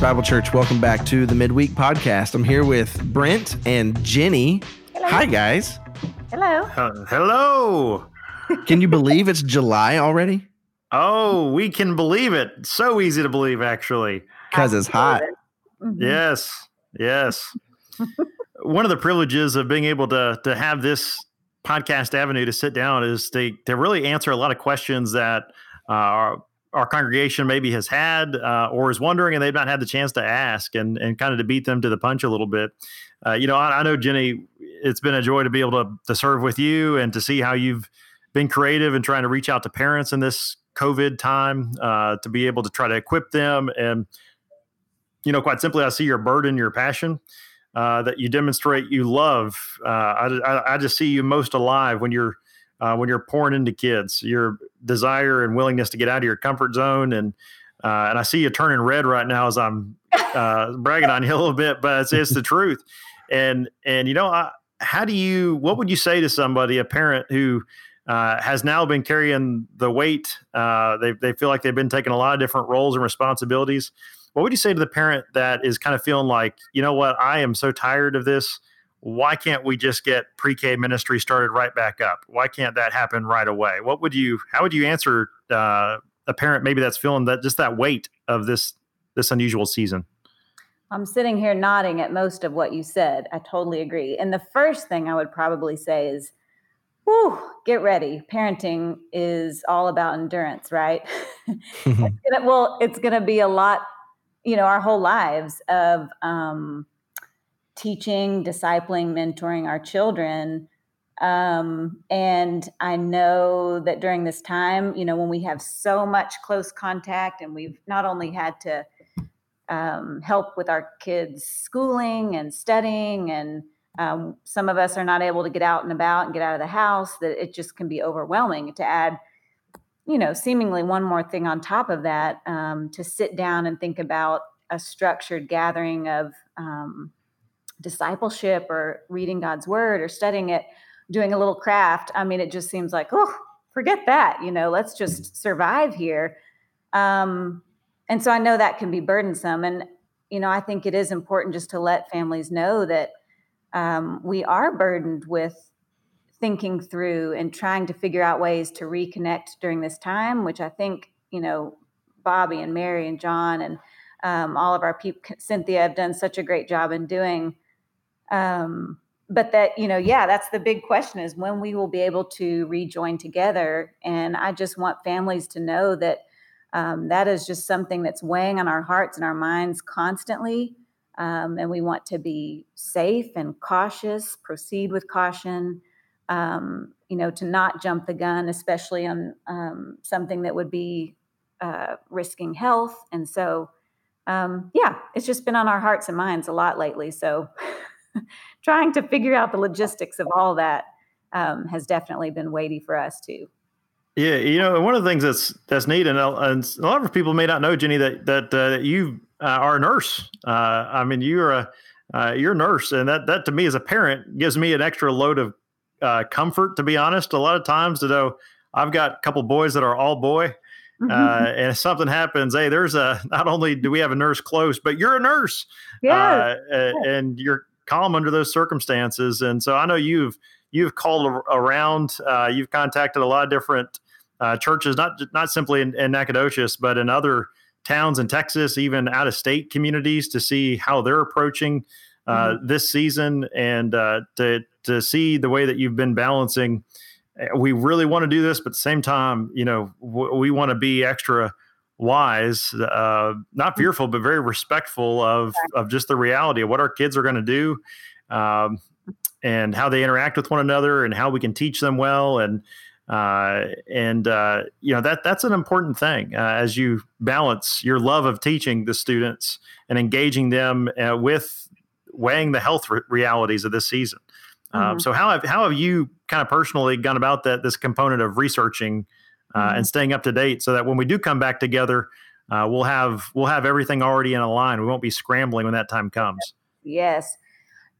Grace Bible Church, welcome back to the Midweek Podcast. I'm here with Brent and Jenny. Hello. Hi, guys. Hello. Uh, hello. Can you believe it's July already? Oh, we can believe it. So easy to believe, actually. Because it's hot. Mhm. Yes. Yes. One of the privileges of being able to to have this podcast avenue to sit down is to to really answer a lot of questions that uh, our our congregation maybe has had uh, or is wondering and they've not had the chance to ask and and kind of to beat them to the punch a little bit. Uh, you know, I, I know Jenny, it's been a joy to be able to to serve with you and to see how you've been creative and trying to reach out to parents in this COVID time uh, to be able to try to equip them and you know, quite simply, I see your burden, your passion uh, that you demonstrate. You love. Uh, I, I, I just see you most alive when you're uh, when you're pouring into kids. Your desire and willingness to get out of your comfort zone, and uh, and I see you turning red right now as I'm uh, bragging on you a little bit, but it's, it's the truth. And and you know, I, how do you? What would you say to somebody, a parent who uh, has now been carrying the weight? Uh, they they feel like they've been taking a lot of different roles and responsibilities what would you say to the parent that is kind of feeling like, you know what, I am so tired of this. Why can't we just get pre-K ministry started right back up? Why can't that happen right away? What would you? How would you answer uh, a parent maybe that's feeling that just that weight of this this unusual season? I'm sitting here nodding at most of what you said. I totally agree. And the first thing I would probably say is, whew, get ready. Parenting is all about endurance, right? it's gonna, well, it's going to be a lot you know our whole lives of um, teaching discipling mentoring our children. Um, and i know that during this time you know when we have so much close contact and we've not only had to um, help with our kids schooling and studying and um, some of us are not able to get out and about and get out of the house that it just can be overwhelming to add you know, seemingly one more thing on top of that, um, to sit down and think about a structured gathering of um, discipleship or reading God's word or studying it, doing a little craft. I mean, it just seems like, oh, forget that. You know, let's just survive here. Um, and so I know that can be burdensome. And, you know, I think it is important just to let families know that um, we are burdened with thinking through and trying to figure out ways to reconnect during this time, which I think, you know, Bobby and Mary and John and um, all of our people, Cynthia, have done such a great job in doing. Um, but that, you know, yeah, that's the big question is when we will be able to rejoin together. And I just want families to know that um, that is just something that's weighing on our hearts and our minds constantly. Um, and we want to be safe and cautious, proceed with caution um, you know, to not jump the gun, especially on um, something that would be uh, risking health. And so, um, yeah, it's just been on our hearts and minds a lot lately. So, trying to figure out the logistics of all that um, has definitely been weighty for us too. Yeah, you know, one of the things that's that's neat, and, and a lot of people may not know, Jenny, that that uh, you uh, are a nurse. Uh, I mean, you're a uh, you're a nurse, and that that to me as a parent gives me an extra load of uh, comfort, to be honest. A lot of times, to know I've got a couple boys that are all boy. Uh, and if something happens, hey, there's a not only do we have a nurse close, but you're a nurse, yeah, uh, and you're calm under those circumstances. And so I know you've you've called around, uh, you've contacted a lot of different uh, churches, not not simply in, in Nacogdoches, but in other towns in Texas, even out of state communities, to see how they're approaching uh, mm-hmm. this season and uh, to to see the way that you've been balancing. Eh, we really want to do this, but at the same time, you know, w- we want to be extra wise, uh, not mm-hmm. fearful, but very respectful of of just the reality of what our kids are going to do, um, and how they interact with one another, and how we can teach them well, and uh, and uh, you know that that's an important thing uh, as you balance your love of teaching the students and engaging them uh, with weighing the health re- realities of this season. Um, mm-hmm. Um, so how have how have you kind of personally gone about that this component of researching mm-hmm. and staying up to date so that when we do come back together, uh, we'll have we'll have everything already in a line. We won't be scrambling when that time comes. Yes,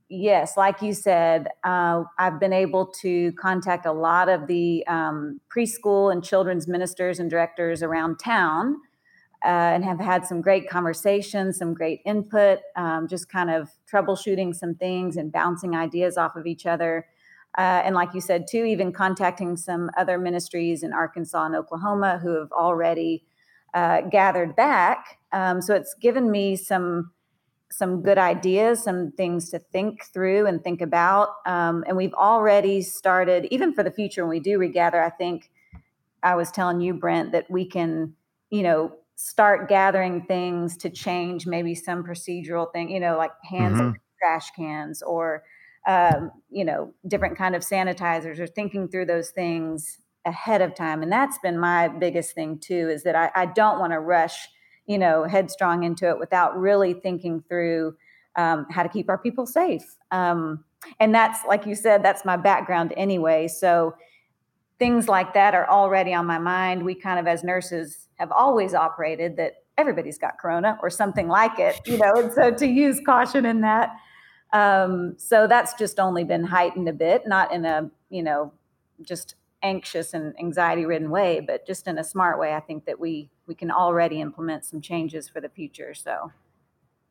yes. Like you said, uh, I've been able to contact a lot of the um, preschool and children's ministers and directors around town uh, and have had some great conversations, some great input, um, just kind of troubleshooting some things and bouncing ideas off of each other. Uh, and like you said, too, even contacting some other ministries in Arkansas and Oklahoma who have already uh, gathered back. Um, so it's given me some some good ideas, some things to think through and think about. Um, and we've already started, even for the future when we do regather. I think I was telling you, Brent, that we can, you know, start gathering things to change maybe some procedural thing, you know, like hands mm-hmm. trash cans or um, you know, different kind of sanitizers or thinking through those things ahead of time. And that's been my biggest thing too, is that I, I don't want to rush, you know, headstrong into it without really thinking through um, how to keep our people safe. Um, and that's, like you said, that's my background anyway. So things like that are already on my mind. We kind of, as nurses, have always operated that everybody's got corona or something like it, you know, and so to use caution in that. Um, so that's just only been heightened a bit, not in a, you know, just anxious and anxiety ridden way, but just in a smart way. I think that we we can already implement some changes for the future. So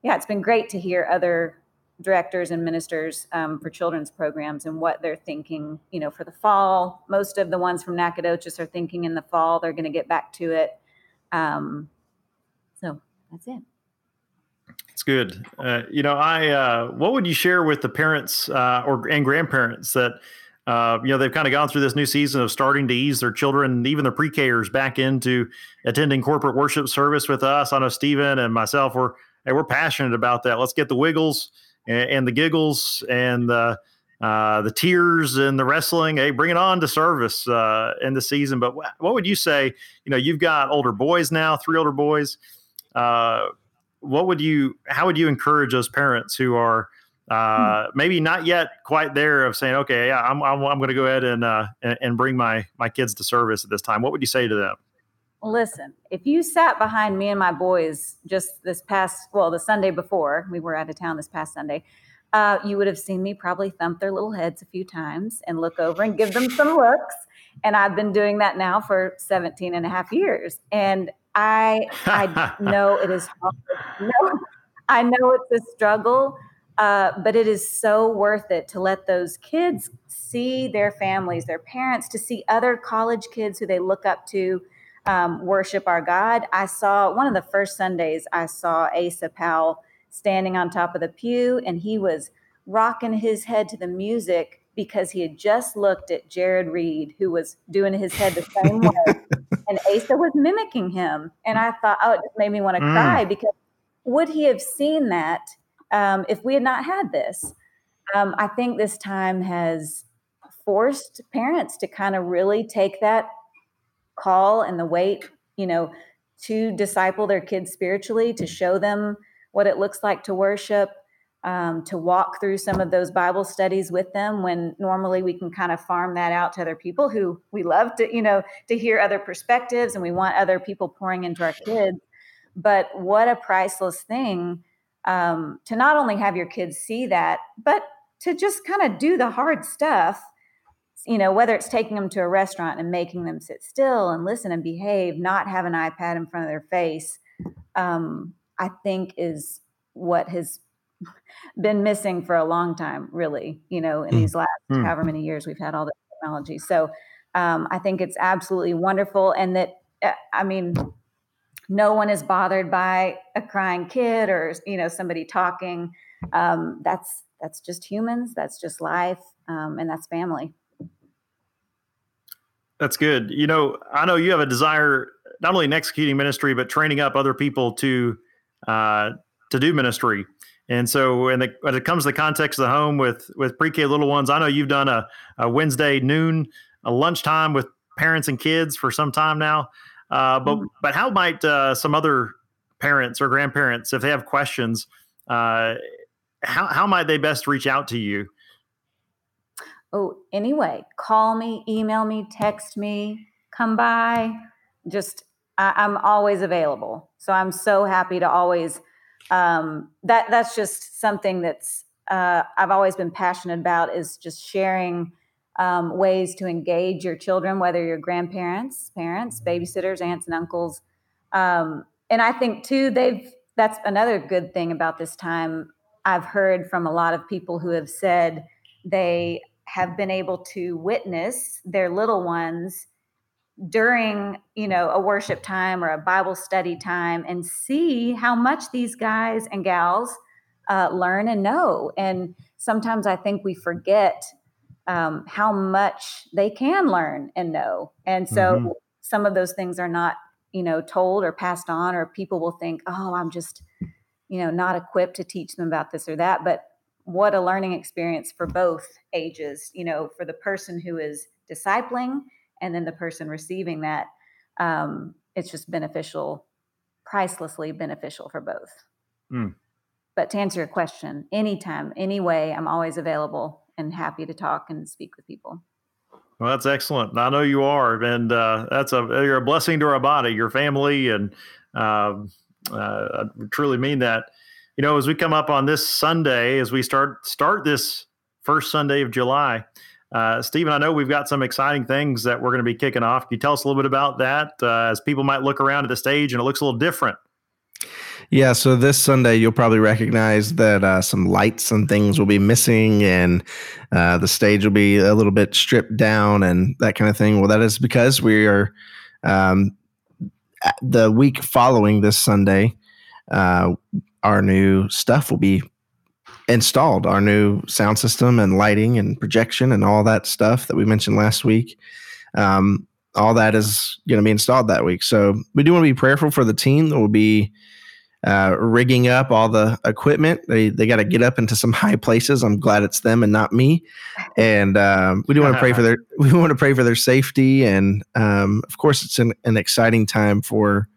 yeah, it's been great to hear other directors and ministers um, for children's programs and what they're thinking, you know, for the fall. Most of the ones from Nacogdoches are thinking in the fall they're going to get back to it. Um, so that's it. It's good. Uh, you know, I uh, what would you share with the parents uh, or and grandparents that uh, you know they've kind of gone through this new season of starting to ease their children, even the pre-Kers, back into attending corporate worship service with us. I know Stephen and myself were hey, we're passionate about that. Let's get the wiggles and, and the giggles and the uh, the tears and the wrestling. Hey, bring it on to service uh, in the season. But what would you say? You know, you've got older boys now, three older boys. What would you how would you encourage those parents who are uh, hmm. maybe not yet quite there of saying okay yeah i'm, I'm, I'm going to go ahead and, uh, and, and bring my my kids to service at this time what would you say to them listen if you sat behind me and my boys just this past well the sunday before we were out of town this past sunday uh, you would have seen me probably thump their little heads a few times and look over and give them some looks and i've been doing that now for 17 and a half years and I I know it is hard. No, I know it's a struggle, uh, but it is so worth it to let those kids see their families, their parents, to see other college kids who they look up to um, worship our God. I saw one of the first Sundays I saw Asa Powell standing on top of the pew, and he was rocking his head to the music because he had just looked at Jared Reed, who was doing his head the same way. and Asa was mimicking him. And I thought, oh, it just made me want to mm. cry because would he have seen that um, if we had not had this? Um, I think this time has forced parents to kind of really take that call and the weight, you know, to disciple their kids spiritually, to show them what it looks like to worship, um, to walk through some of those Bible studies with them when normally we can kind of farm that out to other people who we love to, you know, to hear other perspectives and we want other people pouring into our kids. But what a priceless thing um, to not only have your kids see that, but to just kind of do the hard stuff, you know, whether it's taking them to a restaurant and making them sit still and listen and behave, not have an iPad in front of their face, um, I think is what has been missing for a long time, really, you know, in mm. these last mm. however many years we've had all the technology. So um, I think it's absolutely wonderful. And that, uh, I mean, no one is bothered by a crying kid or, you know, somebody talking. Um, that's, that's just humans. That's just life. Um, and that's family. That's good. You know, I know you have a desire not only in executing ministry, but training up other people to, uh, to do ministry. And so, when, the, when it comes to the context of the home with with pre-K little ones, I know you've done a, a Wednesday noon, a lunchtime with parents and kids for some time now. Uh, but mm-hmm. but how might uh, some other parents or grandparents, if they have questions, uh, how how might they best reach out to you? Oh, anyway, call me, email me, text me, come by. Just I, I'm always available. So I'm so happy to always um, that that's just something that's uh, I've always been passionate about is just sharing um, ways to engage your children, whether you're grandparents, parents, babysitters, aunts and uncles. Um, and I think too, they've that's another good thing about this time. I've heard from a lot of people who have said they have been able to witness their little ones during you know a worship time or a bible study time and see how much these guys and gals uh, learn and know. And sometimes i think we forget um, how much they can learn and know. And so mm-hmm. some of those things are not you know told or passed on or people will think oh i'm just you know not equipped to teach them about this or that. But what a learning experience for both ages you know for the person who is discipling and then the person receiving that um, it's just beneficial pricelessly beneficial for both mm. but to answer your question anytime any way i'm always available and happy to talk and speak with people well, that's excellent. I know you are, and uh, that's a you're a blessing to our body, your family, and um, uh, I truly mean that. You know, as we come up on this Sunday, as we start start this first Sunday of July, uh, Stephen, I know we've got some exciting things that we're going to be kicking off. Can you tell us a little bit about that uh, as people might look around at the stage and it looks a little different? Yeah, so this Sunday you'll probably recognize that uh, some lights and things will be missing, and uh, the stage will be a little bit stripped down and that kind of thing. Well, that is because we are um, the week following this Sunday. Uh, our new stuff will be installed. Our new sound system and lighting and projection and all that stuff that we mentioned last week. Um, all that is going to be installed that week. So we do want to be prayerful for the team that will be uh, rigging up all the equipment. They they got to get up into some high places. I'm glad it's them and not me. And um, we do want to pray for their we want to pray for their safety. And um, of course, it's an, an exciting time for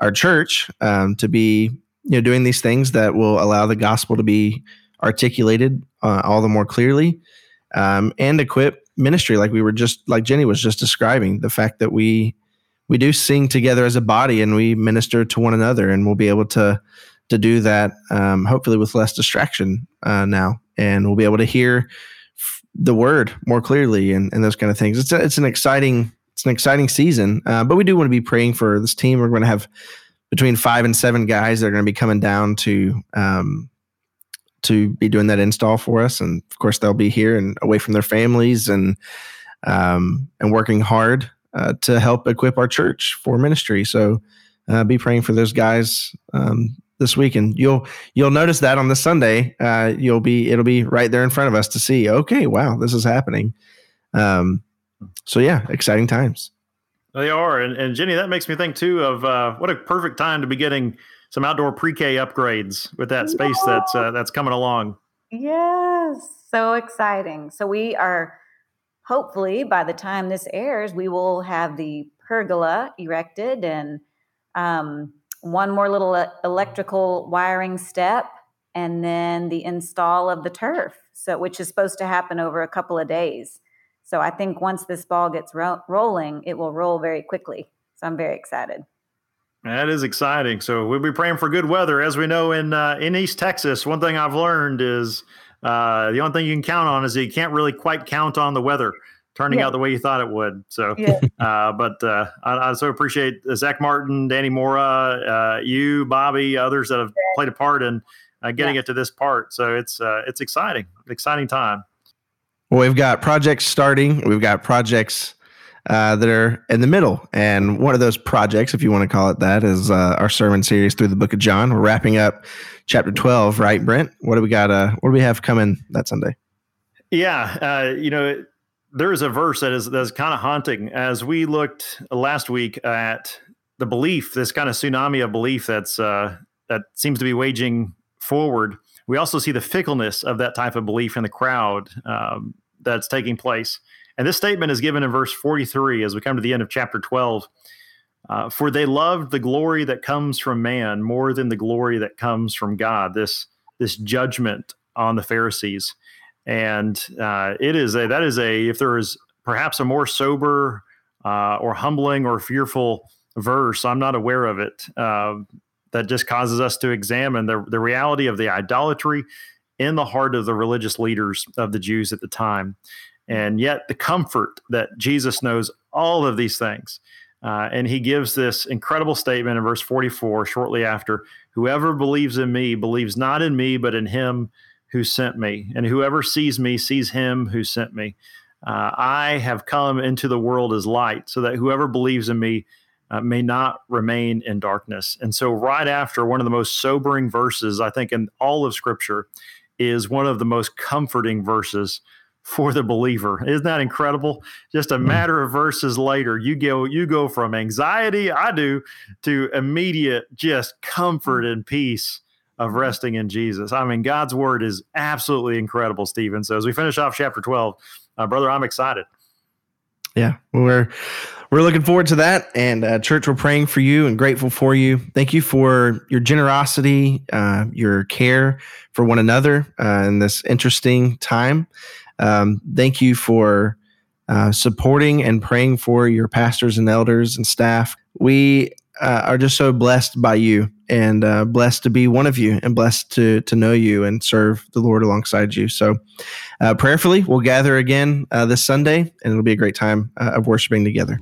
our church um, to be you know doing these things that will allow the gospel to be articulated uh, all the more clearly um, and equip ministry like we were just like Jenny was just describing the fact that we we do sing together as a body and we minister to one another and we'll be able to to do that um, hopefully with less distraction uh, now. And we'll be able to hear f- the word more clearly and, and those kind of things. It's a, it's an exciting it's an exciting season uh, but we do want to be praying for this team. We're going to have between five and seven guys that are going to be coming down to um, to be doing that install for us and of course they'll be here and away from their families and um, and working hard uh, to help equip our church for ministry. So uh, be praying for those guys um, this week, and you'll you'll notice that on the Sunday, uh, you'll be it'll be right there in front of us to see. Okay, wow, this is happening. Um, so yeah, exciting times. They are, and, and Jenny, that makes me think too of uh, what a perfect time to be getting some outdoor pre-K upgrades with that space yeah. that's uh, that's coming along. Yes, so exciting. So we are hopefully by the time this airs, we will have the pergola erected and um, one more little electrical wiring step, and then the install of the turf. So, which is supposed to happen over a couple of days. So, I think once this ball gets ro- rolling, it will roll very quickly. So, I'm very excited. That is exciting. So, we'll be praying for good weather. As we know in uh, in East Texas, one thing I've learned is uh, the only thing you can count on is that you can't really quite count on the weather turning yeah. out the way you thought it would. So, yeah. uh, but uh, I, I, so appreciate Zach Martin, Danny Mora, uh, you, Bobby, others that have played a part in uh, getting yeah. it to this part. So it's uh, it's exciting, exciting time. Well, we've got projects starting. We've got projects uh, that are in the middle, and one of those projects, if you want to call it that, is our sermon series through the Book of John. We're wrapping up chapter 12, right, Brent? What do we got? Uh, what do we have coming that Sunday? Yeah, uh, you know, there is a verse that is that's kind of haunting. As we looked last week at the belief, this kind of tsunami of belief that's uh, that seems to be waging forward. We also see the fickleness of that type of belief in the crowd um, that's taking place. And this statement is given in verse 43 as we come to the end of chapter 12. Uh, for they loved the glory that comes from man more than the glory that comes from God. This this judgment on the Pharisees, and uh, it is a that is a if there is perhaps a more sober uh, or humbling or fearful verse, I'm not aware of it. Uh, that just causes us to examine the the reality of the idolatry in the heart of the religious leaders of the Jews at the time, and yet the comfort that Jesus knows all of these things Uh, and he gives this incredible statement in verse 44, shortly after Whoever believes in me believes not in me, but in him who sent me. And whoever sees me sees him who sent me. Uh, I have come into the world as light, so that whoever believes in me uh, may not remain in darkness. And so, right after one of the most sobering verses, I think, in all of Scripture, is one of the most comforting verses for the believer. Isn't that incredible? Just a hmm. matter of verses later, you go you go from anxiety, I do, to immediate just comfort hmm. and peace of hmm. resting in Jesus. I mean, God's word is absolutely incredible, Stephen. So as we finish off chapter 12, uh, brother, I'm excited. Yeah, we're we're looking forward to that. And uh, church, we're praying for you and grateful for you. Thank you for your generosity, uh, your care for one another uh, in this interesting time. Um, thank you for uh, supporting and praying for your pastors and elders and staff. We uh, are just so blessed by you and uh, blessed to be one of you and blessed to to know you and serve the Lord alongside you. So, uh, prayerfully, we'll gather again uh, this Sunday, and it'll be a great time uh, of worshiping together.